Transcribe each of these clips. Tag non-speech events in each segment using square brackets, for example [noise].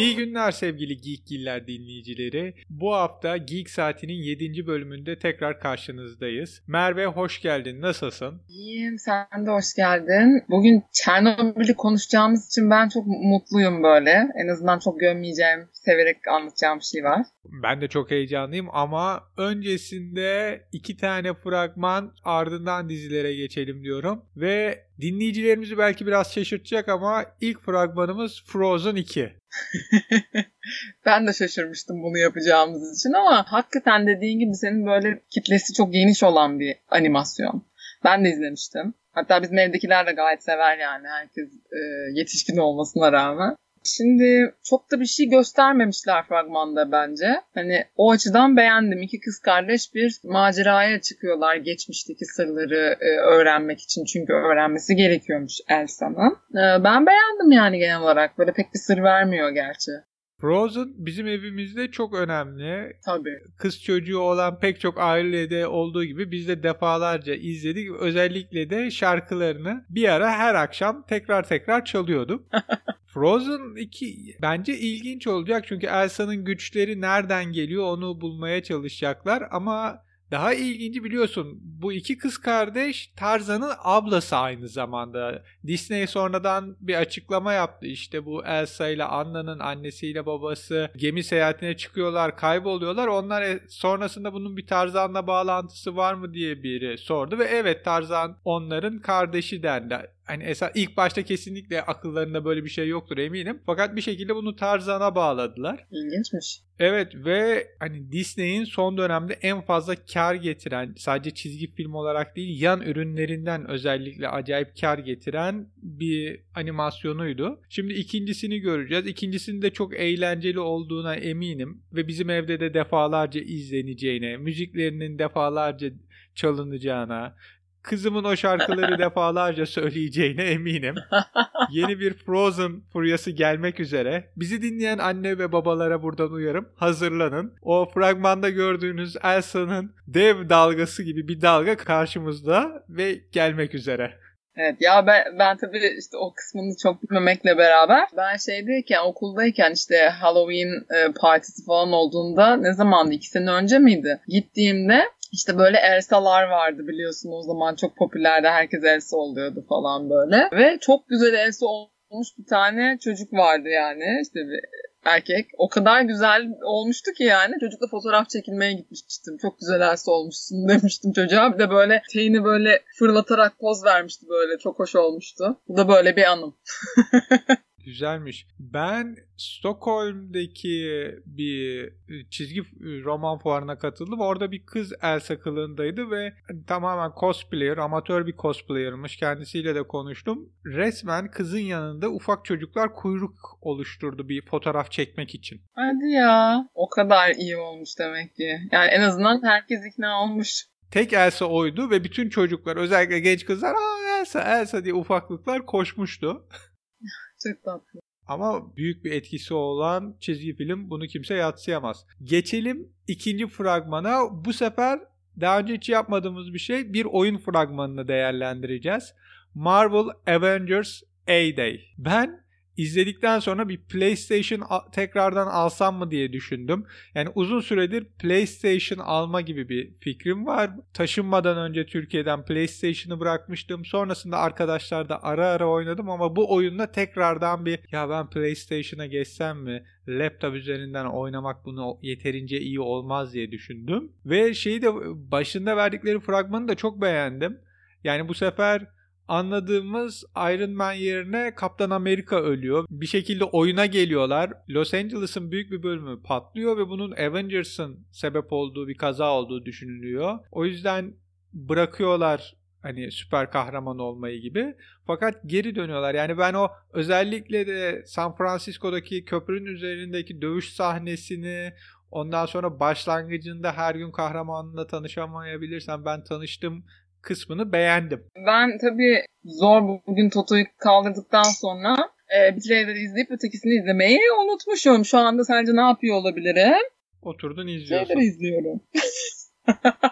İyi günler sevgili Geekgiller dinleyicileri. Bu hafta Geek Saati'nin 7. bölümünde tekrar karşınızdayız. Merve hoş geldin. Nasılsın? İyiyim. Sen de hoş geldin. Bugün Çernobil'i konuşacağımız için ben çok mutluyum böyle. En azından çok gömmeyeceğim, severek anlatacağım bir şey var. Ben de çok heyecanlıyım ama öncesinde iki tane fragman ardından dizilere geçelim diyorum. Ve dinleyicilerimizi belki biraz şaşırtacak ama ilk fragmanımız Frozen 2. [laughs] ben de şaşırmıştım bunu yapacağımız için ama hakikaten dediğin gibi senin böyle kitlesi çok geniş olan bir animasyon. Ben de izlemiştim. Hatta bizim evdekiler de gayet sever yani herkes e, yetişkin olmasına rağmen. Şimdi çok da bir şey göstermemişler fragmanda bence. Hani o açıdan beğendim. İki kız kardeş bir maceraya çıkıyorlar geçmişteki sırları e, öğrenmek için. Çünkü öğrenmesi gerekiyormuş Elsa'nın. E, ben beğendim yani genel olarak. Böyle pek bir sır vermiyor gerçi. Frozen bizim evimizde çok önemli. Tabii. Kız çocuğu olan pek çok ailede olduğu gibi biz de defalarca izledik. Özellikle de şarkılarını bir ara her akşam tekrar tekrar çalıyorduk. [laughs] Frozen 2 bence ilginç olacak çünkü Elsa'nın güçleri nereden geliyor onu bulmaya çalışacaklar ama daha ilginci biliyorsun bu iki kız kardeş Tarzan'ın ablası aynı zamanda. Disney sonradan bir açıklama yaptı. İşte bu Elsa ile Anna'nın annesiyle babası gemi seyahatine çıkıyorlar, kayboluyorlar. Onlar e, sonrasında bunun bir Tarzan'la bağlantısı var mı diye biri sordu ve evet Tarzan onların kardeşi dendi hani esas ilk başta kesinlikle akıllarında böyle bir şey yoktur eminim. Fakat bir şekilde bunu Tarzan'a bağladılar. İlginçmiş. Evet ve hani Disney'in son dönemde en fazla kar getiren sadece çizgi film olarak değil yan ürünlerinden özellikle acayip kar getiren bir animasyonuydu. Şimdi ikincisini göreceğiz. İkincisinin de çok eğlenceli olduğuna eminim ve bizim evde de defalarca izleneceğine, müziklerinin defalarca çalınacağına, kızımın o şarkıları [laughs] defalarca söyleyeceğine eminim. Yeni bir Frozen furyası gelmek üzere. Bizi dinleyen anne ve babalara buradan uyarım. Hazırlanın. O fragmanda gördüğünüz Elsa'nın dev dalgası gibi bir dalga karşımızda ve gelmek üzere. Evet ya ben, ben tabii işte o kısmını çok bilmemekle beraber ben şeydeyken okuldayken işte Halloween e, partisi falan olduğunda ne zamandı iki sene önce miydi? Gittiğimde işte böyle Elsa'lar vardı biliyorsun o zaman çok popülerdi. Herkes Elsa oluyordu falan böyle. Ve çok güzel Elsa olmuş bir tane çocuk vardı yani. İşte bir erkek. O kadar güzel olmuştu ki yani. Çocukla fotoğraf çekilmeye gitmiştim. Çok güzel Elsa olmuşsun [laughs] demiştim çocuğa. Bir de böyle teyini böyle fırlatarak poz vermişti böyle. Çok hoş olmuştu. Bu da böyle bir anım. [laughs] Güzelmiş. Ben Stockholm'daki bir e, çizgi roman fuarına katıldım. Orada bir kız Elsa kılığındaydı ve tamamen cosplayer, amatör bir cosplayer'mış. Kendisiyle de konuştum. Resmen kızın yanında ufak çocuklar kuyruk oluşturdu bir fotoğraf çekmek için. Hadi ya. O kadar iyi olmuş demek ki. Yani en azından herkes ikna olmuş. Tek Elsa oydu ve bütün çocuklar özellikle genç kızlar Aa, Elsa Elsa diye ufaklıklar koşmuştu. [laughs] Çok tatlı. Ama büyük bir etkisi olan çizgi film bunu kimse yatsıyamaz. Geçelim ikinci fragmana. Bu sefer daha önce hiç yapmadığımız bir şey bir oyun fragmanını değerlendireceğiz. Marvel Avengers A-Day. Ben izledikten sonra bir PlayStation tekrardan alsam mı diye düşündüm. Yani uzun süredir PlayStation alma gibi bir fikrim var. Taşınmadan önce Türkiye'den PlayStation'ı bırakmıştım. Sonrasında arkadaşlar da ara ara oynadım ama bu oyunda tekrardan bir ya ben PlayStation'a geçsem mi? Laptop üzerinden oynamak bunu yeterince iyi olmaz diye düşündüm. Ve şeyi de başında verdikleri fragmanı da çok beğendim. Yani bu sefer anladığımız Iron Man yerine Kaptan Amerika ölüyor. Bir şekilde oyuna geliyorlar. Los Angeles'ın büyük bir bölümü patlıyor ve bunun Avengers'ın sebep olduğu bir kaza olduğu düşünülüyor. O yüzden bırakıyorlar hani süper kahraman olmayı gibi. Fakat geri dönüyorlar. Yani ben o özellikle de San Francisco'daki köprünün üzerindeki dövüş sahnesini ondan sonra başlangıcında her gün kahramanla tanışamayabilirsem ben tanıştım kısmını beğendim. Ben tabii zor bugün Toto'yu kaldırdıktan sonra e, bir trailer izleyip ötekisini izlemeyi unutmuşum. Şu anda sence ne yapıyor olabilirim? Oturdun izliyorsun. Trailer izliyorum. [laughs]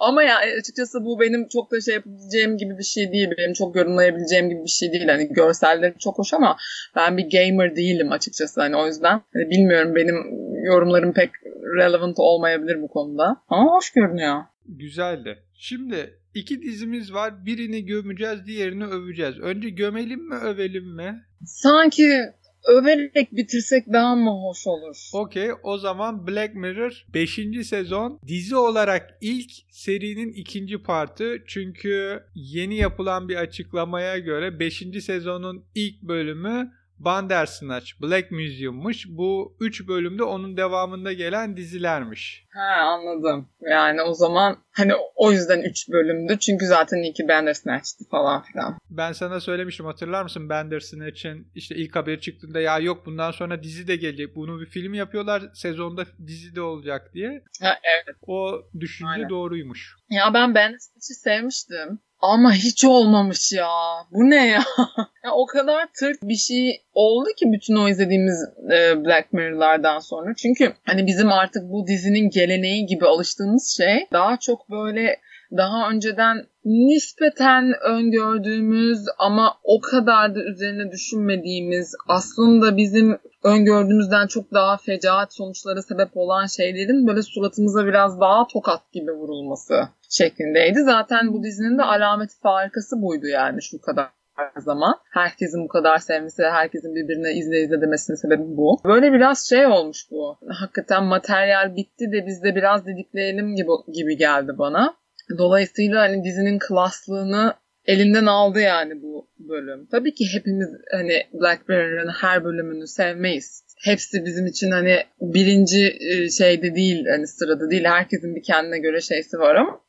Ama ya e, açıkçası bu benim çok da şey yapabileceğim gibi bir şey değil. Benim çok yorumlayabileceğim gibi bir şey değil. Hani görselleri çok hoş ama ben bir gamer değilim açıkçası. Hani o yüzden hani bilmiyorum benim yorumlarım pek relevant olmayabilir bu konuda. Ama hoş görünüyor. Güzeldi. Şimdi iki dizimiz var. Birini gömeceğiz, diğerini öveceğiz. Önce gömelim mi, övelim mi? Sanki överek bitirsek daha mı hoş olur? Okey o zaman Black Mirror 5. sezon dizi olarak ilk serinin ikinci partı. Çünkü yeni yapılan bir açıklamaya göre 5. sezonun ilk bölümü Bandersnatch, Black Museum'muş. Bu 3 bölümde onun devamında gelen dizilermiş. Ha anladım. Yani o zaman hani o yüzden 3 bölümdü. Çünkü zaten iki Bandersnatch'ti falan filan. Ben sana söylemiştim hatırlar mısın Bandersnatch'in işte ilk haberi çıktığında ya yok bundan sonra dizi de gelecek. Bunu bir film yapıyorlar sezonda dizi de olacak diye. Ha evet. O düşünce Aynen. doğruymuş. Ya ben Bandersnatch'i sevmiştim. Ama hiç olmamış ya. Bu ne ya? [laughs] ya o kadar tırt bir şey oldu ki bütün o izlediğimiz e, Black Mirror'lardan sonra. Çünkü hani bizim artık bu dizinin geleneği gibi alıştığımız şey daha çok böyle daha önceden nispeten öngördüğümüz ama o kadar da üzerine düşünmediğimiz aslında bizim öngördüğümüzden çok daha fecaat sonuçlara sebep olan şeylerin böyle suratımıza biraz daha tokat gibi vurulması şeklindeydi. Zaten bu dizinin de alameti farikası buydu yani şu kadar zaman. Herkesin bu kadar sevmesi herkesin birbirine izle izle demesinin sebebi bu. Böyle biraz şey olmuş bu. Hakikaten materyal bitti de biz de biraz didikleyelim gibi, gibi geldi bana. Dolayısıyla hani dizinin klaslığını elinden aldı yani bu bölüm. Tabii ki hepimiz hani Black Mirror'ın her bölümünü sevmeyiz. Hepsi bizim için hani birinci e, şeyde değil hani sırada değil. Herkesin bir kendine göre şeysi var ama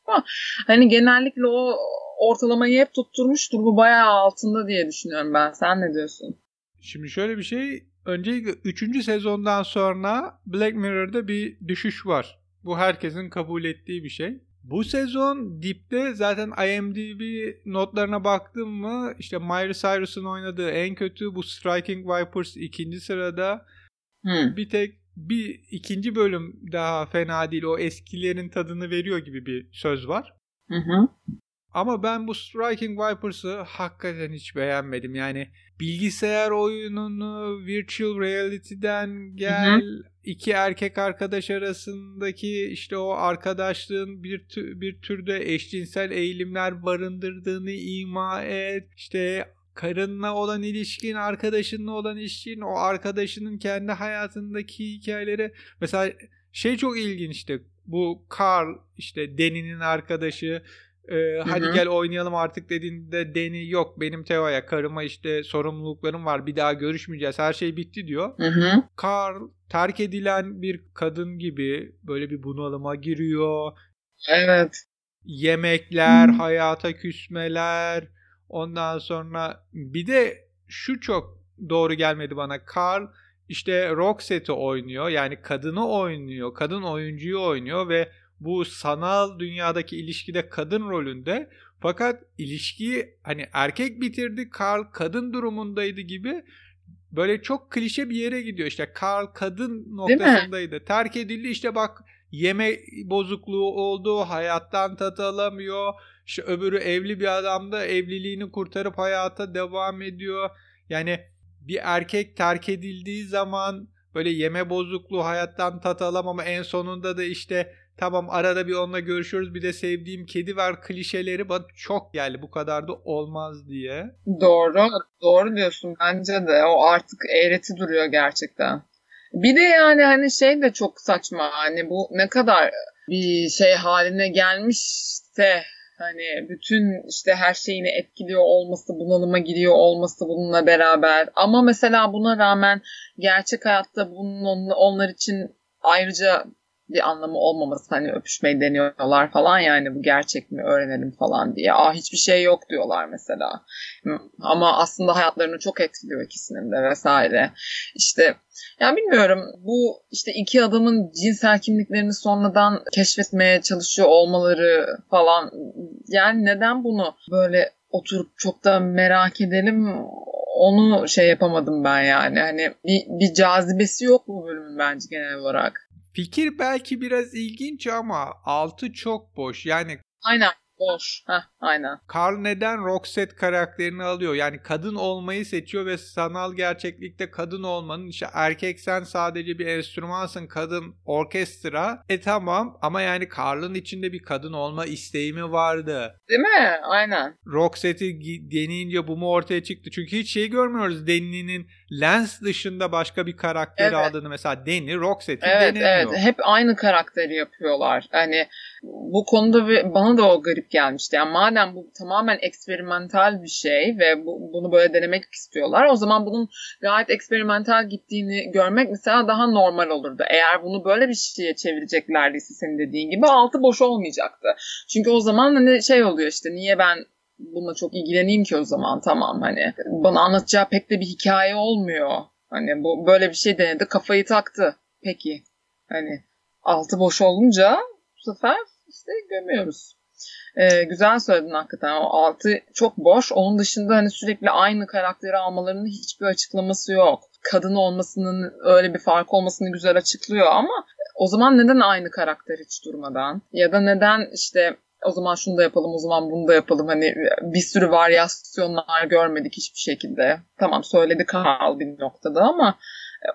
hani genellikle o ortalamayı hep tutturmuştur. Bu bayağı altında diye düşünüyorum ben. Sen ne diyorsun? Şimdi şöyle bir şey. Öncelikle 3. sezondan sonra Black Mirror'da bir düşüş var. Bu herkesin kabul ettiği bir şey. Bu sezon dipte zaten IMDb notlarına baktım mı işte Miley Cyrus'ın oynadığı en kötü bu Striking Vipers ikinci sırada. Hmm. Bir tek bir ikinci bölüm daha fena değil. O eskilerin tadını veriyor gibi bir söz var. Hı hı. Ama ben bu Striking Vipers'ı hakikaten hiç beğenmedim. Yani bilgisayar oyununu virtual reality'den gel, hı hı. iki erkek arkadaş arasındaki işte o arkadaşlığın bir tü, bir türde eşcinsel eğilimler barındırdığını ima et. İşte karınla olan ilişkin, arkadaşınla olan ilişkin, o arkadaşının kendi hayatındaki hikayeleri. Mesela şey çok ilginçti. Bu Carl işte Deni'nin arkadaşı ee, hadi gel oynayalım artık dediğinde Deni yok benim Teo'ya karıma işte sorumluluklarım var bir daha görüşmeyeceğiz her şey bitti diyor. Hı Carl terk edilen bir kadın gibi böyle bir bunalıma giriyor. Evet. Yemekler, hı. hayata küsmeler ondan sonra bir de şu çok doğru gelmedi bana. Carl işte Roxette'i oynuyor yani kadını oynuyor kadın oyuncuyu oynuyor ve bu sanal dünyadaki ilişkide kadın rolünde. Fakat ilişkiyi hani erkek bitirdi Carl kadın durumundaydı gibi böyle çok klişe bir yere gidiyor. İşte Carl kadın noktasındaydı. Terk edildi işte bak yeme bozukluğu oldu hayattan tat alamıyor işte öbürü evli bir adam da evliliğini kurtarıp hayata devam ediyor yani bir erkek terk edildiği zaman böyle yeme bozukluğu hayattan tat alamama en sonunda da işte Tamam arada bir onunla görüşüyoruz. Bir de sevdiğim kedi var klişeleri bana çok geldi. Bu kadar da olmaz diye. Doğru. Doğru diyorsun bence de. O artık eğreti duruyor gerçekten. Bir de yani hani şey de çok saçma. Hani bu ne kadar bir şey haline gelmişse hani bütün işte her şeyini etkiliyor olması, bunalıma giriyor olması bununla beraber. Ama mesela buna rağmen gerçek hayatta bunun onlar için ayrıca bir anlamı olmaması hani öpüşmeyi deniyorlar falan yani bu gerçek mi öğrenelim falan diye. Aa hiçbir şey yok diyorlar mesela. Ama aslında hayatlarını çok etkiliyor ikisinin de vesaire. İşte yani bilmiyorum bu işte iki adamın cinsel kimliklerini sonradan keşfetmeye çalışıyor olmaları falan yani neden bunu böyle oturup çok da merak edelim onu şey yapamadım ben yani. Hani bir, bir cazibesi yok bu bölümün bence genel olarak Fikir belki biraz ilginç ama altı çok boş. Yani Aynen. Boş. Heh, aynen. Carl neden Roxette karakterini alıyor? Yani kadın olmayı seçiyor ve sanal gerçeklikte kadın olmanın işte erkek sen sadece bir enstrümansın kadın orkestra. E tamam ama yani Carl'ın içinde bir kadın olma isteği mi vardı? Değil mi? Aynen. Roxette'i deneyince bu mu ortaya çıktı? Çünkü hiç şey görmüyoruz Danny'nin Lens dışında başka bir karakteri Evet. aldığını. Mesela Danny Roxette'i Evet denemiyor. evet hep aynı karakteri yapıyorlar. Hani bu konuda bir, bana da o garip gelmişti. Yani madem bu tamamen eksperimental bir şey ve bu, bunu böyle denemek istiyorlar o zaman bunun gayet eksperimental gittiğini görmek mesela daha normal olurdu. Eğer bunu böyle bir şeye çevireceklerdi senin dediğin gibi altı boş olmayacaktı. Çünkü o zaman hani şey oluyor işte niye ben bununla çok ilgileneyim ki o zaman tamam hani bana anlatacağı pek de bir hikaye olmuyor. Hani bu böyle bir şey denedi kafayı taktı. Peki hani altı boş olunca sefer işte gömüyoruz. Ee, güzel söyledin hakikaten. O altı çok boş. Onun dışında hani sürekli aynı karakteri almalarının hiçbir açıklaması yok. Kadın olmasının öyle bir fark olmasını güzel açıklıyor ama o zaman neden aynı karakter hiç durmadan? Ya da neden işte o zaman şunu da yapalım, o zaman bunu da yapalım. Hani bir sürü varyasyonlar görmedik hiçbir şekilde. Tamam söyledi Carl bir noktada ama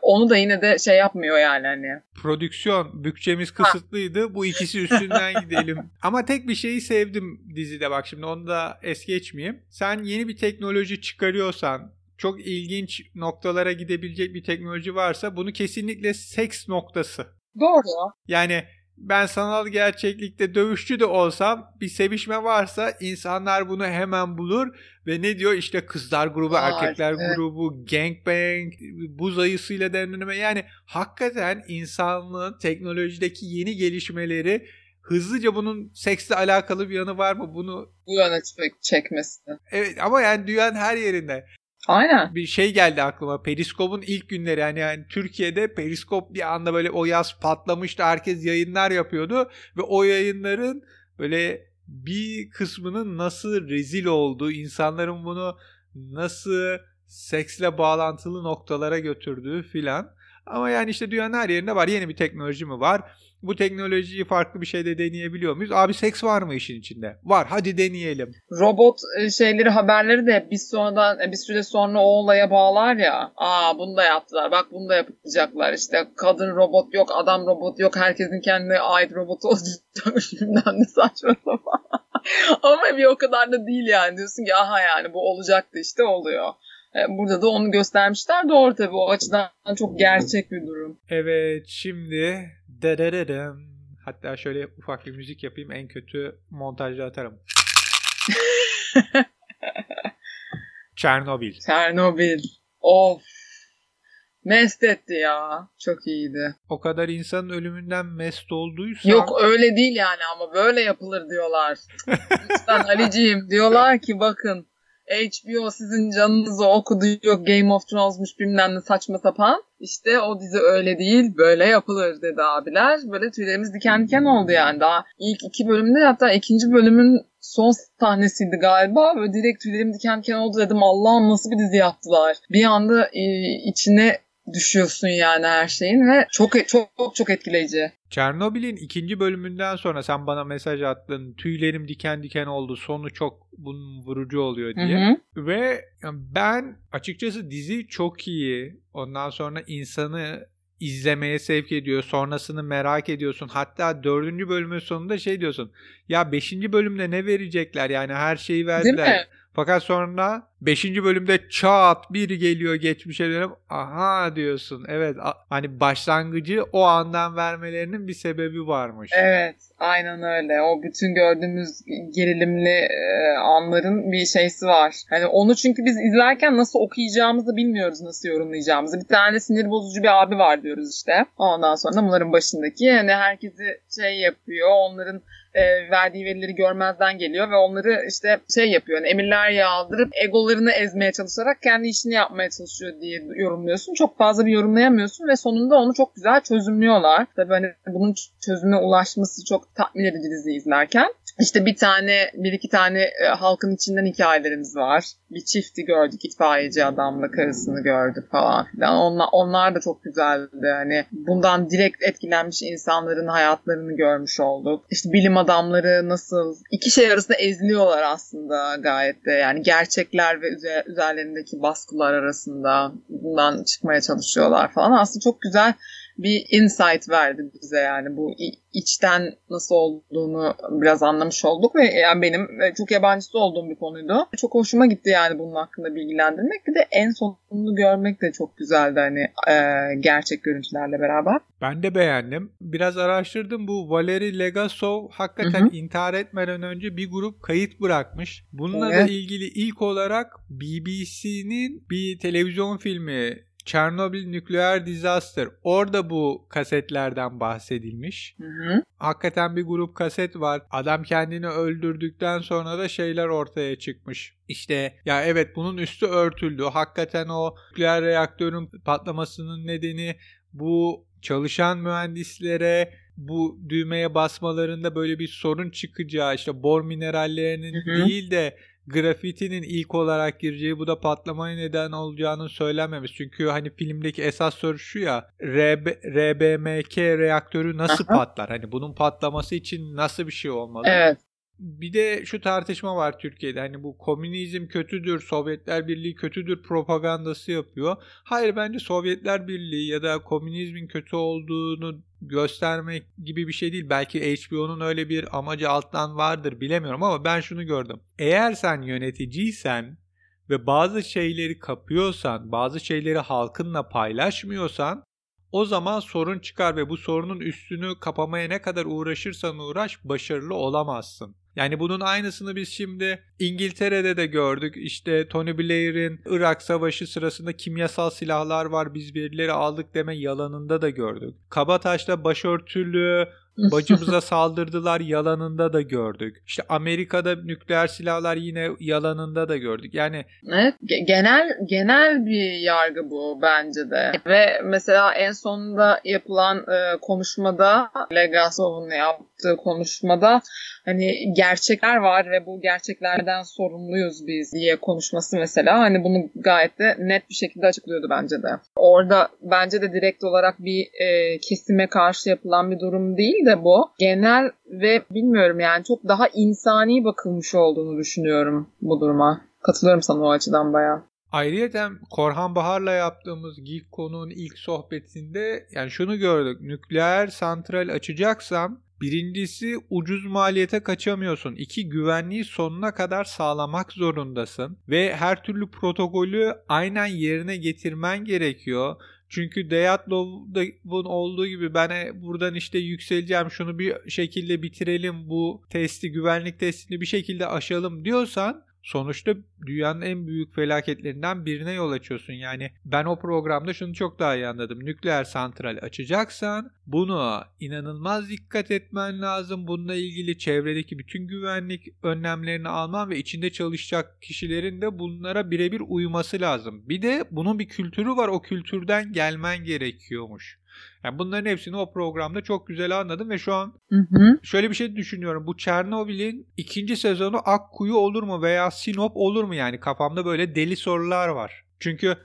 onu da yine de şey yapmıyor yani hani. Prodüksiyon bütçemiz kısıtlıydı. Bu ikisi [laughs] üstünden gidelim. Ama tek bir şeyi sevdim dizide bak şimdi onu da es geçmeyeyim. Sen yeni bir teknoloji çıkarıyorsan çok ilginç noktalara gidebilecek bir teknoloji varsa bunu kesinlikle seks noktası. Doğru. Yani ben sanal gerçeklikte dövüşçü de olsam bir sevişme varsa insanlar bunu hemen bulur ve ne diyor işte kızlar grubu, Var, erkekler evet. grubu, gangbang, buz ayısıyla denilme yani hakikaten insanlığın teknolojideki yeni gelişmeleri hızlıca bunun seksle alakalı bir yanı var mı? Bunu Bu yöne çek- çekmesi. evet ama yani dünyanın her yerinde Aynen. bir şey geldi aklıma. Periskop'un ilk günleri yani, yani Türkiye'de Periskop bir anda böyle o yaz patlamıştı. Herkes yayınlar yapıyordu ve o yayınların böyle bir kısmının nasıl rezil olduğu, insanların bunu nasıl seksle bağlantılı noktalara götürdüğü filan. Ama yani işte dünyanın her yerinde var. Yeni bir teknoloji mi var? Bu teknolojiyi farklı bir şeyde deneyebiliyor muyuz? Abi seks var mı işin içinde? Var. Hadi deneyelim. Robot e, şeyleri haberleri de bir sonradan e, bir süre sonra o olaya bağlar ya. Aa bunu da yaptılar. Bak bunu da yapacaklar. İşte kadın robot yok, adam robot yok. Herkesin kendine ait robotu olacak. Bilmem ne saçma sapan. Ama bir o kadar da değil yani. Diyorsun ki aha yani bu olacaktı işte oluyor. E, Burada da onu göstermişler. Doğru tabii o açıdan çok gerçek bir durum. Evet şimdi dererem. Hatta şöyle ufak bir müzik yapayım en kötü montajda atarım. [laughs] Çernobil. Çernobil. Of. Mest etti ya. Çok iyiydi. O kadar insanın ölümünden mest olduysa Yok öyle değil yani ama böyle yapılır diyorlar. [laughs] Lütfen Ali'ciğim diyorlar ki bakın HBO sizin canınızı okudu yok Game of Thrones'muş bilmem ne saçma sapan. İşte o dizi öyle değil böyle yapılır dedi abiler. Böyle tüylerimiz diken diken oldu yani. Daha ilk iki bölümde hatta ikinci bölümün son sahnesiydi galiba. Böyle direkt tüylerim diken diken oldu dedim Allah'ım nasıl bir dizi yaptılar. Bir anda e, içine düşüyorsun yani her şeyin ve çok çok çok, etkileyici. Çernobil'in ikinci bölümünden sonra sen bana mesaj attın. Tüylerim diken diken oldu. Sonu çok bunun vurucu oluyor Hı diye. hı. Ve ben açıkçası dizi çok iyi. Ondan sonra insanı izlemeye sevk ediyor. Sonrasını merak ediyorsun. Hatta dördüncü bölümün sonunda şey diyorsun. Ya beşinci bölümde ne verecekler? Yani her şeyi verdiler. Fakat sonra 5. bölümde çat bir geliyor geçmişe dönüp aha diyorsun. Evet hani başlangıcı o andan vermelerinin bir sebebi varmış. Evet, aynen öyle. O bütün gördüğümüz gerilimli e, anların bir şeysi var. Hani onu çünkü biz izlerken nasıl okuyacağımızı bilmiyoruz, nasıl yorumlayacağımızı. Bir tane sinir bozucu bir abi var diyoruz işte. Ondan sonra da bunların başındaki hani herkesi şey yapıyor, onların e, verdiği verileri görmezden geliyor ve onları işte şey yapıyor. Yani emirler yağdırıp egoları başkalarını ezmeye çalışarak kendi işini yapmaya çalışıyor diye yorumluyorsun. Çok fazla bir yorumlayamıyorsun ve sonunda onu çok güzel çözümlüyorlar. Tabii hani bunun çözüme ulaşması çok tatmin edici dizi izlerken. İşte bir tane, bir iki tane e, halkın içinden hikayelerimiz var. Bir çifti gördük, itfaiyeci adamla karısını gördük falan filan. Onlar, onlar da çok güzeldi. Hani bundan direkt etkilenmiş insanların hayatlarını görmüş olduk. İşte bilim adamları nasıl iki şey arasında eziliyorlar aslında gayet de. Yani gerçekler ve üzerlerindeki baskılar arasında bundan çıkmaya çalışıyorlar falan. Aslında çok güzel bir insight verdi bize yani bu içten nasıl olduğunu biraz anlamış olduk ve yani benim e, çok yabancısı olduğum bir konuydu. Çok hoşuma gitti yani bunun hakkında bilgilendirmek. Bir de en sonunu görmek de çok güzeldi hani e, gerçek görüntülerle beraber. Ben de beğendim. Biraz araştırdım bu Valeri Legasov hakikaten Hı-hı. intihar etmeden önce bir grup kayıt bırakmış. Bununla evet. da ilgili ilk olarak BBC'nin bir televizyon filmi Çernobil nükleer disaster. Orada bu kasetlerden bahsedilmiş. Hı hı. Hakikaten bir grup kaset var. Adam kendini öldürdükten sonra da şeyler ortaya çıkmış. İşte ya evet bunun üstü örtüldü. Hakikaten o nükleer reaktörün patlamasının nedeni bu çalışan mühendislere bu düğmeye basmalarında böyle bir sorun çıkacağı işte bor minerallerinin hı hı. değil de grafitinin ilk olarak gireceği bu da patlamaya neden olacağını söylememiş. Çünkü hani filmdeki esas soru şu ya RB, RBMK reaktörü nasıl Aha. patlar? Hani bunun patlaması için nasıl bir şey olmalı? Evet. Bir de şu tartışma var Türkiye'de. Hani bu komünizm kötüdür, Sovyetler Birliği kötüdür propagandası yapıyor. Hayır bence Sovyetler Birliği ya da komünizmin kötü olduğunu göstermek gibi bir şey değil. Belki HBO'nun öyle bir amacı alttan vardır bilemiyorum ama ben şunu gördüm. Eğer sen yöneticiysen ve bazı şeyleri kapıyorsan, bazı şeyleri halkınla paylaşmıyorsan o zaman sorun çıkar ve bu sorunun üstünü kapamaya ne kadar uğraşırsan uğraş başarılı olamazsın. Yani bunun aynısını biz şimdi İngiltere'de de gördük. İşte Tony Blair'in Irak Savaşı sırasında kimyasal silahlar var biz birileri aldık deme yalanında da gördük. Kabataş'ta başörtülü [laughs] Bacımıza saldırdılar yalanında da gördük. İşte Amerika'da nükleer silahlar yine yalanında da gördük. Yani Evet, genel genel bir yargı bu bence de. Ve mesela en sonunda yapılan e, konuşmada Legasov'un yaptığı konuşmada hani gerçekler var ve bu gerçeklerden sorumluyuz biz diye konuşması mesela hani bunu gayet de net bir şekilde açıklıyordu bence de. Orada bence de direkt olarak bir e, kesime karşı yapılan bir durum değil de bu. Genel ve bilmiyorum yani çok daha insani bakılmış olduğunu düşünüyorum bu duruma. Katılıyorum sana o açıdan bayağı. Ayrıca Korhan Bahar'la yaptığımız Geek konunun ilk sohbetinde yani şunu gördük. Nükleer santral açacaksam Birincisi ucuz maliyete kaçamıyorsun. İki güvenliği sonuna kadar sağlamak zorundasın. Ve her türlü protokolü aynen yerine getirmen gerekiyor. Çünkü Deyatlov'un olduğu gibi ben e, buradan işte yükseleceğim şunu bir şekilde bitirelim bu testi güvenlik testini bir şekilde aşalım diyorsan sonuçta dünyanın en büyük felaketlerinden birine yol açıyorsun. Yani ben o programda şunu çok daha iyi anladım. Nükleer santral açacaksan bunu inanılmaz dikkat etmen lazım. Bununla ilgili çevredeki bütün güvenlik önlemlerini alman ve içinde çalışacak kişilerin de bunlara birebir uyması lazım. Bir de bunun bir kültürü var. O kültürden gelmen gerekiyormuş. Yani bunların hepsini o programda çok güzel anladım ve şu an hı hı. şöyle bir şey düşünüyorum. Bu Çernobil'in ikinci sezonu Akkuyu olur mu veya Sinop olur mu yani kafamda böyle deli sorular var. Çünkü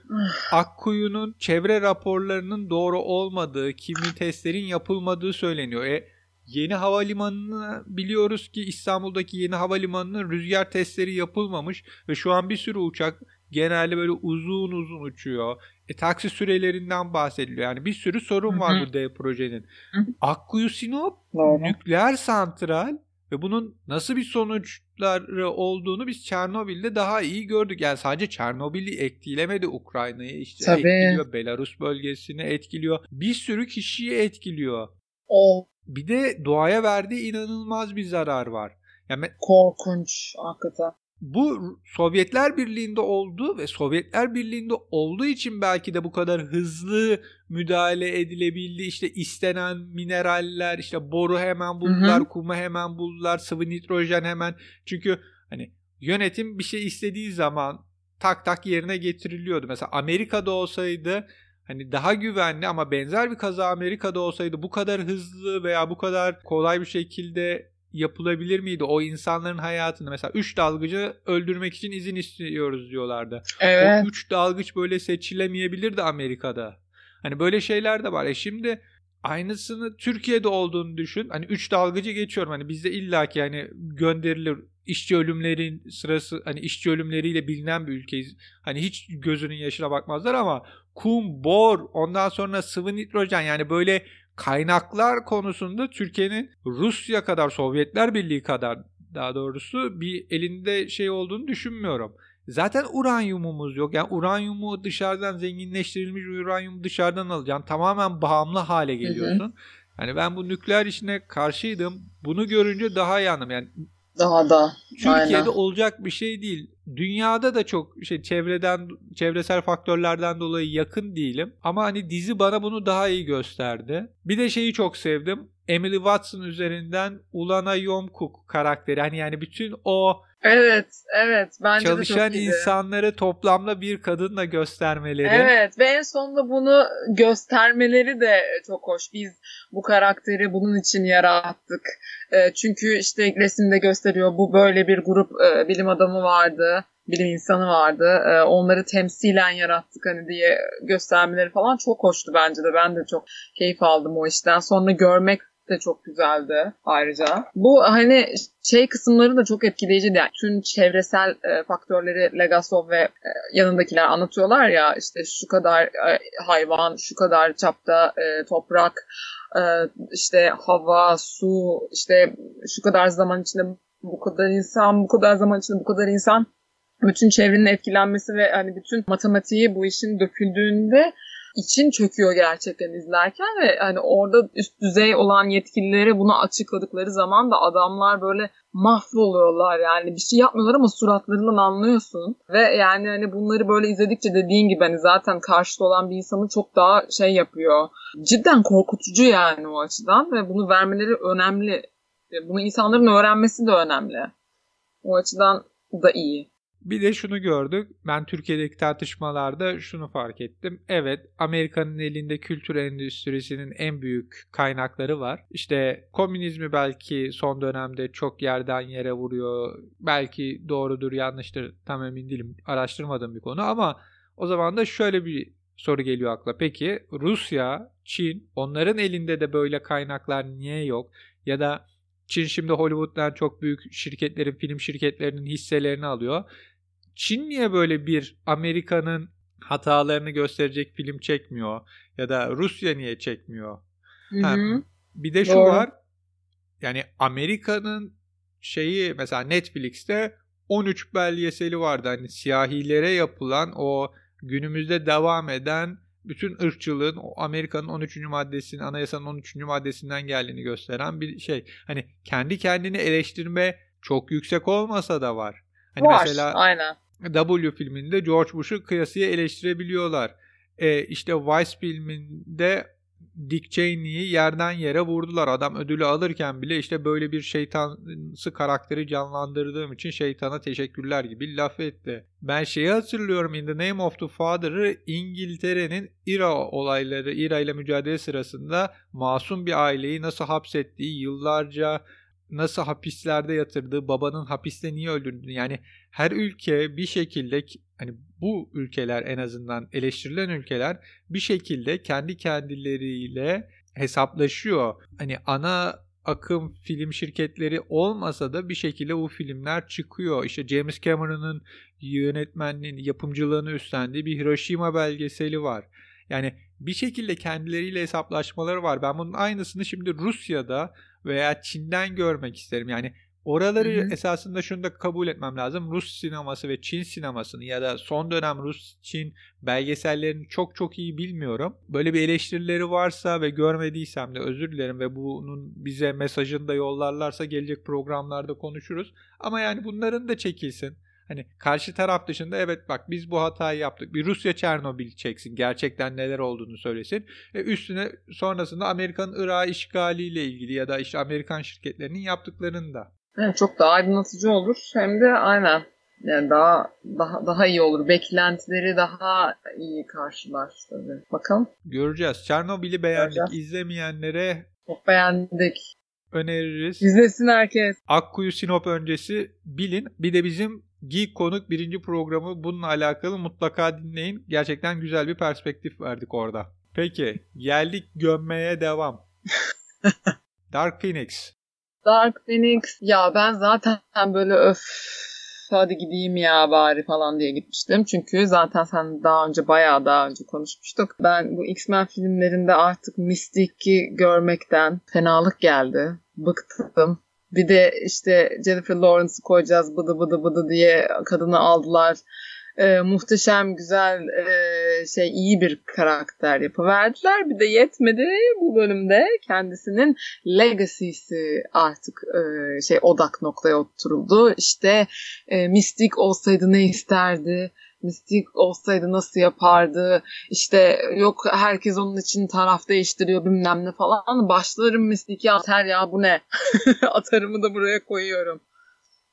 Akkuyu'nun çevre raporlarının doğru olmadığı, kimi testlerin yapılmadığı söyleniyor. E, yeni havalimanını biliyoruz ki İstanbul'daki yeni havalimanının rüzgar testleri yapılmamış ve şu an bir sürü uçak genelde böyle uzun uzun uçuyor. E, taksi sürelerinden bahsediliyor. Yani bir sürü sorun Hı-hı. var bu dev projenin. Hı-hı. Akkuyu Sinop Doğru. nükleer santral ve bunun nasıl bir sonuçları olduğunu biz Çernobil'de daha iyi gördük. Yani sadece Çernobil'i etkilemedi Ukrayna'yı işte Tabii. etkiliyor. Belarus bölgesini etkiliyor. Bir sürü kişiyi etkiliyor. O. Bir de doğaya verdiği inanılmaz bir zarar var. Yani korkunç hakikaten bu Sovyetler Birliği'nde oldu ve Sovyetler Birliği'nde olduğu için belki de bu kadar hızlı müdahale edilebildi. İşte istenen mineraller, işte boru hemen buldular, hı hı. kumu hemen buldular, sıvı nitrojen hemen. Çünkü hani yönetim bir şey istediği zaman tak tak yerine getiriliyordu. Mesela Amerika'da olsaydı hani daha güvenli ama benzer bir kaza Amerika'da olsaydı bu kadar hızlı veya bu kadar kolay bir şekilde yapılabilir miydi? O insanların hayatını mesela 3 dalgıcı öldürmek için izin istiyoruz diyorlardı. Evet. O 3 dalgıç böyle seçilemeyebilirdi Amerika'da. Hani böyle şeyler de var. E şimdi aynısını Türkiye'de olduğunu düşün. Hani 3 dalgıcı geçiyorum. Hani bizde illaki hani gönderilir işçi ölümlerin sırası hani işçi ölümleriyle bilinen bir ülkeyiz. Hani hiç gözünün yaşına bakmazlar ama kum, bor, ondan sonra sıvı nitrojen yani böyle kaynaklar konusunda Türkiye'nin Rusya kadar, Sovyetler Birliği kadar daha doğrusu bir elinde şey olduğunu düşünmüyorum. Zaten uranyumumuz yok. Yani uranyumu dışarıdan zenginleştirilmiş uranyumu dışarıdan alacaksın. Tamamen bağımlı hale geliyorsun. Hı hı. Yani ben bu nükleer işine karşıydım. Bunu görünce daha yandım. Yani daha da. Türkiye'de aynen. olacak bir şey değil. Dünyada da çok şey çevreden çevresel faktörlerden dolayı yakın değilim. Ama hani dizi bana bunu daha iyi gösterdi. Bir de şeyi çok sevdim. Emily Watson üzerinden Ulana Yomkuk karakteri. Hani yani bütün o Evet, evet. Bence Çalışan de çok insanları toplamda bir kadınla göstermeleri. Evet ve en sonunda bunu göstermeleri de çok hoş. Biz bu karakteri bunun için yarattık. E, çünkü işte resimde gösteriyor bu böyle bir grup e, bilim adamı vardı bilim insanı vardı. E, onları temsilen yarattık hani diye göstermeleri falan çok hoştu bence de. Ben de çok keyif aldım o işten. Sonra görmek de çok güzeldi ayrıca. Bu hani şey kısımları da çok etkileyici. Yani tüm çevresel e, faktörleri Legasov ve e, yanındakiler anlatıyorlar ya işte şu kadar e, hayvan, şu kadar çapta e, toprak, e, işte hava, su, işte şu kadar zaman içinde bu kadar insan, bu kadar zaman içinde bu kadar insan bütün çevrenin etkilenmesi ve hani bütün matematiği bu işin döküldüğünde için çöküyor gerçekten izlerken ve hani orada üst düzey olan yetkililere bunu açıkladıkları zaman da adamlar böyle mahvoluyorlar yani. Bir şey yapmıyorlar ama suratlarından anlıyorsun. Ve yani hani bunları böyle izledikçe dediğin gibi hani zaten karşıda olan bir insanı çok daha şey yapıyor. Cidden korkutucu yani o açıdan ve bunu vermeleri önemli. Bunu insanların öğrenmesi de önemli. O açıdan da iyi. Bir de şunu gördük. Ben Türkiye'deki tartışmalarda şunu fark ettim. Evet Amerika'nın elinde kültür endüstrisinin en büyük kaynakları var. İşte komünizmi belki son dönemde çok yerden yere vuruyor. Belki doğrudur yanlıştır tam emin değilim. Araştırmadığım bir konu ama o zaman da şöyle bir soru geliyor akla. Peki Rusya, Çin onların elinde de böyle kaynaklar niye yok? Ya da Çin şimdi Hollywood'dan çok büyük şirketlerin, film şirketlerinin hisselerini alıyor. Çin niye böyle bir Amerika'nın hatalarını gösterecek film çekmiyor? Ya da Rusya niye çekmiyor? Hı hı. bir de şu Doğru. var. Yani Amerika'nın şeyi mesela Netflix'te 13 belgeseli vardı. Hani siyahilere yapılan o günümüzde devam eden bütün ırkçılığın Amerika'nın 13. maddesinin anayasanın 13. maddesinden geldiğini gösteren bir şey. Hani kendi kendini eleştirme çok yüksek olmasa da var. Hani var, mesela aynen. W filminde George Bush'u kıyasıya eleştirebiliyorlar. E, işte Vice filminde Dick Cheney'i yerden yere vurdular. Adam ödülü alırken bile işte böyle bir şeytansı karakteri canlandırdığım için şeytana teşekkürler gibi laf etti. Ben şeyi hatırlıyorum In the Name of the Father'ı İngiltere'nin İRA olayları, İRA ile mücadele sırasında masum bir aileyi nasıl hapsettiği, yıllarca nasıl hapislerde yatırdığı, babanın hapiste niye öldürdüğünü yani her ülke bir şekilde hani bu ülkeler en azından eleştirilen ülkeler bir şekilde kendi kendileriyle hesaplaşıyor. Hani ana akım film şirketleri olmasa da bir şekilde bu filmler çıkıyor. İşte James Cameron'ın yönetmenliğini, yapımcılığını üstlendiği bir Hiroshima belgeseli var. Yani bir şekilde kendileriyle hesaplaşmaları var. Ben bunun aynısını şimdi Rusya'da veya Çin'den görmek isterim. Yani oraları hı hı. esasında şunu da kabul etmem lazım. Rus sineması ve Çin sinemasını ya da son dönem Rus-Çin belgesellerini çok çok iyi bilmiyorum. Böyle bir eleştirileri varsa ve görmediysem de özür dilerim ve bunun bize mesajını da yollarlarsa gelecek programlarda konuşuruz. Ama yani bunların da çekilsin. Hani karşı taraf dışında evet bak biz bu hatayı yaptık. Bir Rusya Çernobil çeksin. Gerçekten neler olduğunu söylesin. E üstüne sonrasında Amerika'nın Irak işgaliyle ilgili ya da işte Amerikan şirketlerinin yaptıklarını da. Evet, çok daha aydınlatıcı olur. Hem de aynen Yani daha daha daha iyi olur. Beklentileri daha iyi karşılar tabii. Bakalım. Göreceğiz. Çernobil'i beğendik. Göreceğiz. İzlemeyenlere çok beğendik. Öneririz. İzlesin herkes. Akkuyu Sinop öncesi bilin. Bir de bizim Geek Konuk birinci programı bununla alakalı mutlaka dinleyin. Gerçekten güzel bir perspektif verdik orada. Peki geldik gömmeye devam. [laughs] Dark Phoenix. Dark Phoenix ya ben zaten böyle öf hadi gideyim ya bari falan diye gitmiştim. Çünkü zaten sen daha önce bayağı daha önce konuşmuştuk. Ben bu X-Men filmlerinde artık Mystic'i görmekten fenalık geldi. Bıktım. Bir de işte Jennifer Lawrence'ı koyacağız bıdı bıdı bıdı diye kadını aldılar e, muhteşem, güzel, e, şey iyi bir karakter yapıverdiler. Bir de yetmedi bu bölümde kendisinin legacy'si artık e, şey odak noktaya oturuldu. İşte e, mistik olsaydı ne isterdi? Mistik olsaydı nasıl yapardı? İşte yok herkes onun için taraf değiştiriyor bilmem ne falan. Başlarım Mistik'i atar ya bu ne? [laughs] Atarımı da buraya koyuyorum.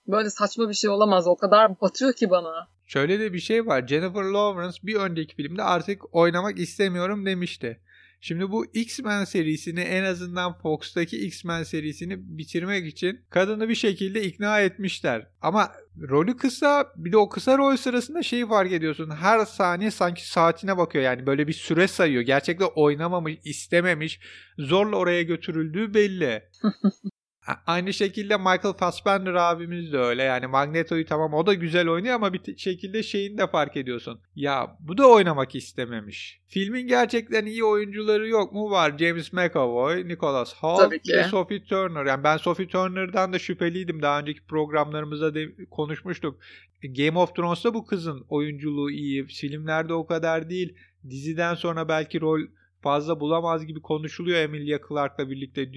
Böyle saçma bir şey olamaz. O kadar batıyor ki bana. Şöyle de bir şey var. Jennifer Lawrence bir önceki filmde artık oynamak istemiyorum demişti. Şimdi bu X-Men serisini en azından Fox'taki X-Men serisini bitirmek için kadını bir şekilde ikna etmişler. Ama rolü kısa bir de o kısa rol sırasında şeyi fark ediyorsun. Her saniye sanki saatine bakıyor yani böyle bir süre sayıyor. Gerçekten oynamamış, istememiş, zorla oraya götürüldüğü belli. [laughs] Aynı şekilde Michael Fassbender abimiz de öyle. Yani Magneto'yu tamam o da güzel oynuyor ama bir şekilde şeyini de fark ediyorsun. Ya bu da oynamak istememiş. Filmin gerçekten iyi oyuncuları yok mu? Var. James McAvoy, Nicholas Hoult ve Sophie Turner. Yani ben Sophie Turner'dan da şüpheliydim. Daha önceki programlarımızda da konuşmuştuk. Game of Thrones'ta bu kızın oyunculuğu iyi. Filmlerde o kadar değil. Diziden sonra belki rol fazla bulamaz gibi konuşuluyor Emilia Clarke'la birlikte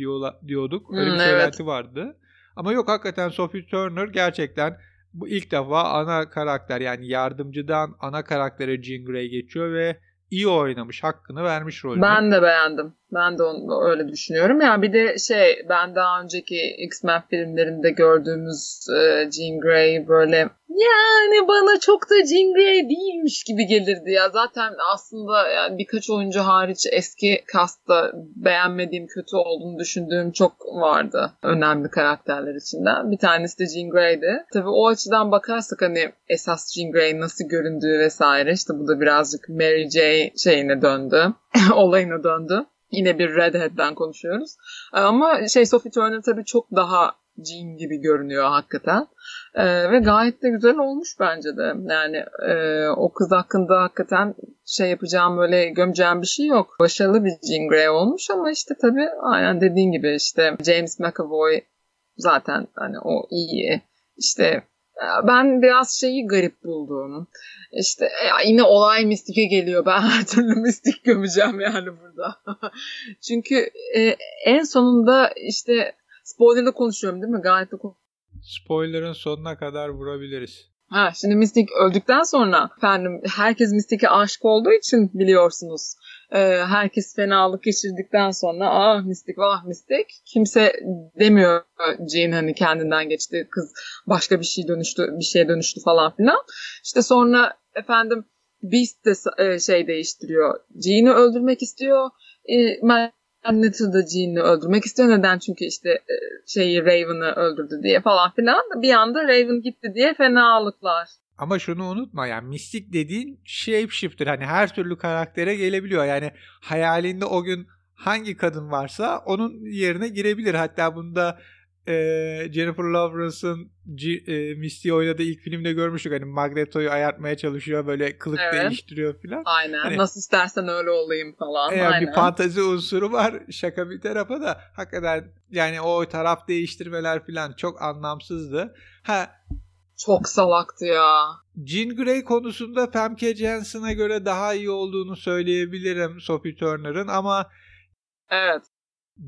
diyorduk. Öyle bir söylenti evet. vardı. Ama yok hakikaten Sophie Turner gerçekten bu ilk defa ana karakter yani yardımcıdan ana karaktere Jean Grey geçiyor ve iyi oynamış. Hakkını vermiş rolünü. Ben de beğendim. Ben de onu öyle düşünüyorum. Yani bir de şey ben daha önceki X-Men filmlerinde gördüğümüz e, Jean Grey böyle yani bana çok da Jean Grey değilmiş gibi gelirdi ya. Zaten aslında yani birkaç oyuncu hariç eski castta beğenmediğim, kötü olduğunu düşündüğüm çok vardı önemli karakterler içinden. Bir tanesi de Jean Grey'di. Tabii o açıdan bakarsak hani esas Jean Grey nasıl göründüğü vesaire işte bu da birazcık Mary J şeyine döndü. [laughs] olayına döndü. Yine bir Redhead'den konuşuyoruz. Ee, ama şey Sophie Turner tabii çok daha Jean gibi görünüyor hakikaten. Ee, ve gayet de güzel olmuş bence de. Yani e, o kız hakkında hakikaten şey yapacağım böyle gömeceğim bir şey yok. Başarılı bir Jean Grey olmuş ama işte tabii aynen dediğin gibi işte James McAvoy zaten hani o iyi. İşte ben biraz şeyi garip buldum. İşte ya yine olay mistike geliyor. Ben [laughs] her türlü mistik gömeceğim yani burada. [laughs] Çünkü e, en sonunda işte spoiler'da konuşuyorum değil mi? Gayet de Spoiler'ın sonuna kadar vurabiliriz. Ha, şimdi Mystic öldükten sonra efendim herkes Mystic'e aşık olduğu için biliyorsunuz. E, herkes fenalık geçirdikten sonra ah Mystic vah Mystic kimse demiyor Jean hani kendinden geçti kız başka bir şey dönüştü bir şeye dönüştü falan filan. İşte sonra efendim Beast de e, şey değiştiriyor. Jean'i öldürmek istiyor. E, Magneto da Jean'i öldürmek istiyor. Neden? Çünkü işte e, şeyi Raven'ı öldürdü diye falan filan. Bir anda Raven gitti diye fenalıklar. Ama şunu unutma yani mistik dediğin shapeshifter hani her türlü karaktere gelebiliyor. Yani hayalinde o gün hangi kadın varsa onun yerine girebilir. Hatta bunda e, Jennifer Lawrence'ın e, Misty oynadığı ilk filmde görmüştük. Hani Magneto'yu ayartmaya çalışıyor böyle kılık evet. değiştiriyor falan. Aynen. Hani, Nasıl istersen öyle olayım falan. E, Aynen. Bir fantazi unsuru var. Şaka bir tarafa da hakikaten yani o taraf değiştirmeler falan çok anlamsızdı. Ha çok salaktı ya. Jean Grey konusunda Famke Janssen'a göre daha iyi olduğunu söyleyebilirim Sophie Turner'ın ama Evet.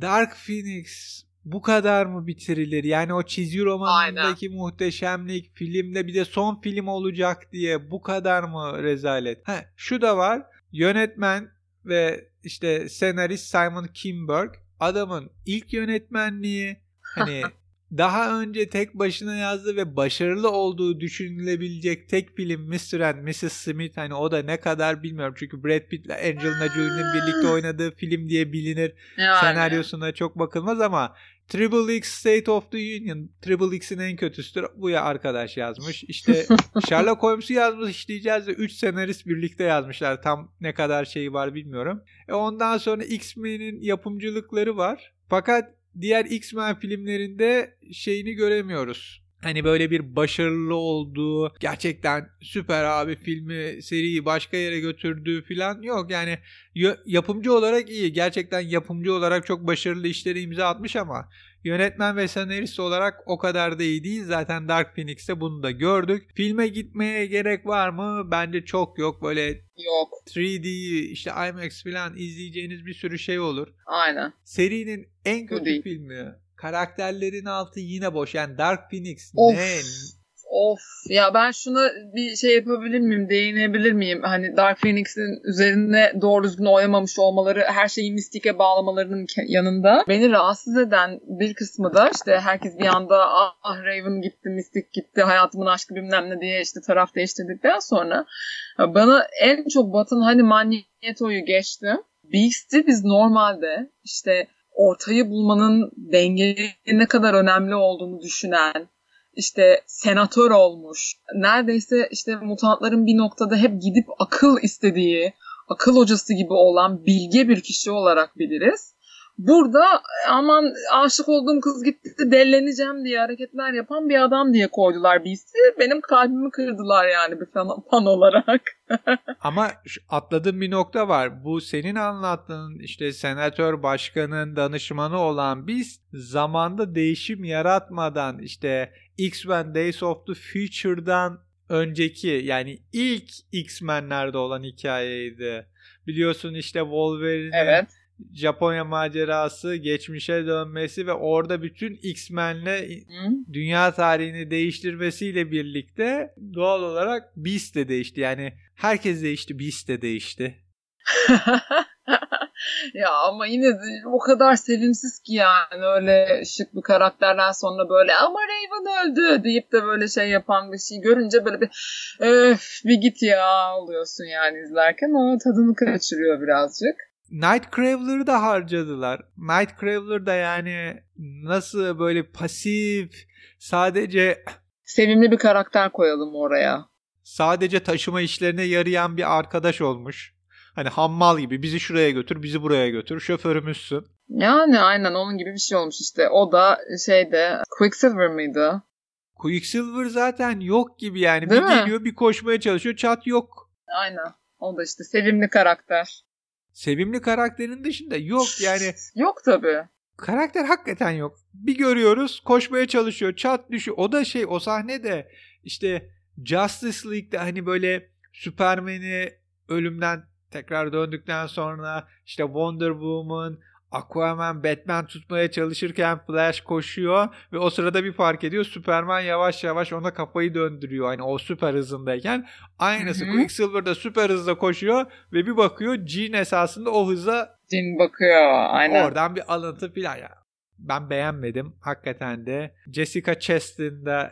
Dark Phoenix bu kadar mı bitirilir? Yani o çizgi romanındaki Aynen. muhteşemlik filmde bir de son film olacak diye bu kadar mı rezalet? Ha, şu da var. Yönetmen ve işte senarist Simon Kinberg adamın ilk yönetmenliği hani [laughs] daha önce tek başına yazdığı ve başarılı olduğu düşünülebilecek tek film Mr. and Mrs. Smith hani o da ne kadar bilmiyorum çünkü Brad Pitt ile Angelina Jolie'nin birlikte oynadığı film diye bilinir. Yani. Senaryosuna çok bakılmaz ama Triple X State of the Union. Triple X'in en kötüsüdür. Bu ya arkadaş yazmış. İşte [laughs] Sherlock Holmes'u yazmış işleyeceğiz de 3 senarist birlikte yazmışlar. Tam ne kadar şeyi var bilmiyorum. E ondan sonra X-Men'in yapımcılıkları var. Fakat diğer X-Men filmlerinde şeyini göremiyoruz. Hani böyle bir başarılı olduğu, gerçekten süper abi filmi, seriyi başka yere götürdüğü falan yok. Yani yapımcı olarak iyi. Gerçekten yapımcı olarak çok başarılı işleri imza atmış ama Yönetmen ve senarist olarak o kadar da iyi değil. Zaten Dark Phoenix'te bunu da gördük. Filme gitmeye gerek var mı? Bence çok yok. Böyle yok. 3D işte IMAX falan izleyeceğiniz bir sürü şey olur. Aynen. Serinin en kötü filmi. Karakterlerin altı yine boş. Yani Dark Phoenix of. ne? Of ya ben şuna bir şey yapabilir miyim, değinebilir miyim? Hani Dark Phoenix'in üzerine doğru düzgün oynamamış olmaları, her şeyi mistike bağlamalarının yanında beni rahatsız eden bir kısmı da işte herkes bir anda ah Raven gitti, mistik gitti, hayatımın aşkı bilmem ne diye işte taraf değiştirdikten sonra bana en çok batın hani Magneto'yu geçti. Beast'i biz normalde işte ortayı bulmanın dengenin ne kadar önemli olduğunu düşünen, işte senatör olmuş. Neredeyse işte mutantların bir noktada hep gidip akıl istediği, akıl hocası gibi olan bilge bir kişi olarak biliriz. Burada aman aşık olduğum kız gitti delleneceğim diye hareketler yapan bir adam diye koydular Beast'i. Benim kalbimi kırdılar yani bir fan, fan olarak. [laughs] Ama atladığım bir nokta var. Bu senin anlattığın işte senatör başkanın danışmanı olan Beast zamanda değişim yaratmadan işte X-Men Days of the Future'dan önceki yani ilk X-Men'lerde olan hikayeydi. Biliyorsun işte Wolverine'in evet. Japonya macerası, geçmişe dönmesi ve orada bütün X-Men'le dünya tarihini değiştirmesiyle birlikte doğal olarak Beast de değişti. Yani herkes değişti, Beast de değişti. [laughs] ya ama yine de o kadar sevimsiz ki yani öyle şık bir karakterden sonra böyle ama Raven öldü deyip de böyle şey yapan bir şey görünce böyle bir öf bir git ya oluyorsun yani izlerken o tadını kaçırıyor birazcık. Nightcrawler'ı da harcadılar. Nightcrawler da yani nasıl böyle pasif sadece sevimli bir karakter koyalım oraya. Sadece taşıma işlerine yarayan bir arkadaş olmuş. Hani hammal gibi bizi şuraya götür, bizi buraya götür. Şoförümüzsün. Yani aynen onun gibi bir şey olmuş işte. O da şeyde Quicksilver mıydı? Quicksilver zaten yok gibi yani. Değil bir mi? geliyor bir koşmaya çalışıyor çat yok. Aynen. O da işte sevimli karakter. Sevimli karakterin dışında yok yani. Yok tabii. Karakter hakikaten yok. Bir görüyoruz koşmaya çalışıyor çat düşüyor. O da şey o sahne de işte Justice League'de hani böyle Superman'i ölümden tekrar döndükten sonra işte Wonder Woman, Aquaman Batman tutmaya çalışırken Flash koşuyor ve o sırada bir fark ediyor Superman yavaş yavaş ona kafayı döndürüyor hani o süper hızındayken aynısı Hı-hı. Quicksilver da süper hızla koşuyor ve bir bakıyor Jean esasında o hıza Jean bakıyor aynen. Oradan bir alıntı filan ya. Ben beğenmedim hakikaten de. Jessica Chastain de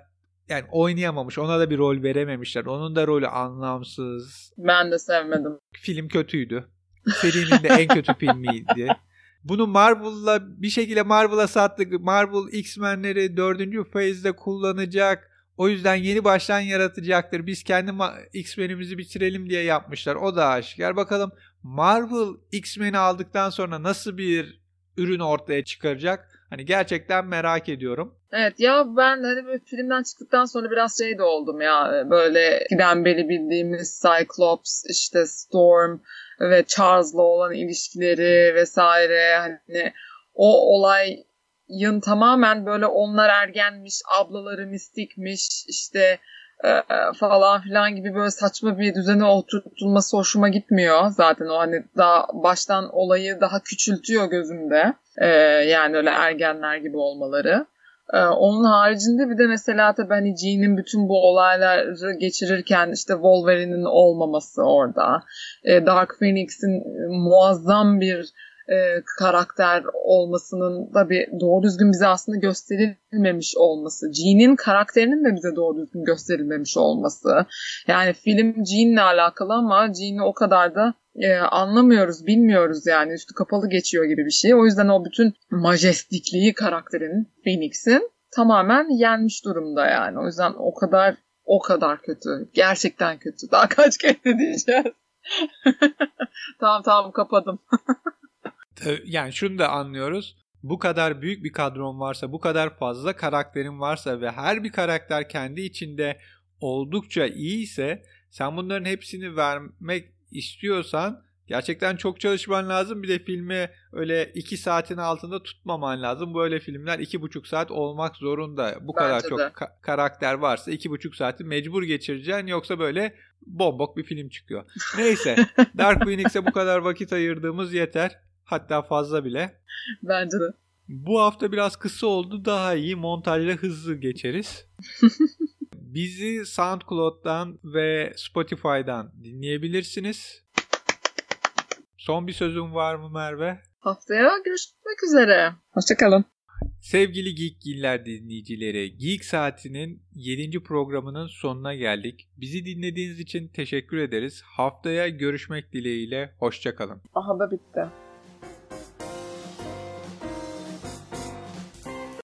yani oynayamamış. Ona da bir rol verememişler. Onun da rolü anlamsız. Ben de sevmedim. Film kötüydü. Serinin de en kötü [laughs] filmiydi. Bunu Marvel'la bir şekilde Marvel'a sattık. Marvel X-Men'leri dördüncü phase'de kullanacak. O yüzden yeni baştan yaratacaktır. Biz kendi X-Men'imizi bitirelim diye yapmışlar. O da aşikar. Bakalım Marvel X-Men'i aldıktan sonra nasıl bir ürün ortaya çıkaracak? Hani gerçekten merak ediyorum. Evet ya ben hani böyle filmden çıktıktan sonra biraz şey de oldum ya böyle giden beri bildiğimiz Cyclops işte Storm ve Charles'la olan ilişkileri vesaire hani o olayın tamamen böyle onlar ergenmiş, ablaları mistikmiş işte e, falan filan gibi böyle saçma bir düzene oturtulması hoşuma gitmiyor. Zaten o hani daha baştan olayı daha küçültüyor gözümde. E, yani öyle ergenler gibi olmaları. Ee, onun haricinde bir de mesela tabii hani Jean'in bütün bu olayları geçirirken işte Wolverine'in olmaması orada. Ee, Dark Phoenix'in muazzam bir e, karakter olmasının da bir doğru düzgün bize aslında gösterilmemiş olması. Jean'in karakterinin de bize doğru düzgün gösterilmemiş olması. Yani film Jean'le alakalı ama Jean'i o kadar da e, anlamıyoruz, bilmiyoruz yani üstü kapalı geçiyor gibi bir şey. O yüzden o bütün majestikliği karakterin Phoenix'in tamamen yenmiş durumda yani. O yüzden o kadar o kadar kötü. Gerçekten kötü. Daha [laughs] kaç kere diyeceğiz. [laughs] tamam tamam kapadım. [laughs] yani şunu da anlıyoruz. Bu kadar büyük bir kadron varsa, bu kadar fazla karakterin varsa ve her bir karakter kendi içinde oldukça iyi ise sen bunların hepsini vermek istiyorsan gerçekten çok çalışman lazım. Bir de filmi öyle 2 saatin altında tutmaman lazım. Böyle filmler 2,5 saat olmak zorunda. Bu Bence kadar de. çok ka- karakter varsa 2,5 saati mecbur geçireceksin. Yoksa böyle bombok bir film çıkıyor. Neyse [laughs] Dark Phoenix'e bu kadar vakit ayırdığımız yeter. Hatta fazla bile. Bence de. Bu hafta biraz kısa oldu. Daha iyi montajla hızlı geçeriz. [laughs] Bizi SoundCloud'dan ve Spotify'dan dinleyebilirsiniz. Son bir sözün var mı Merve? Haftaya görüşmek üzere. Hoşçakalın. Sevgili Geek Giller dinleyicileri, Geek Saati'nin 7. programının sonuna geldik. Bizi dinlediğiniz için teşekkür ederiz. Haftaya görüşmek dileğiyle, hoşçakalın. Aha da bitti.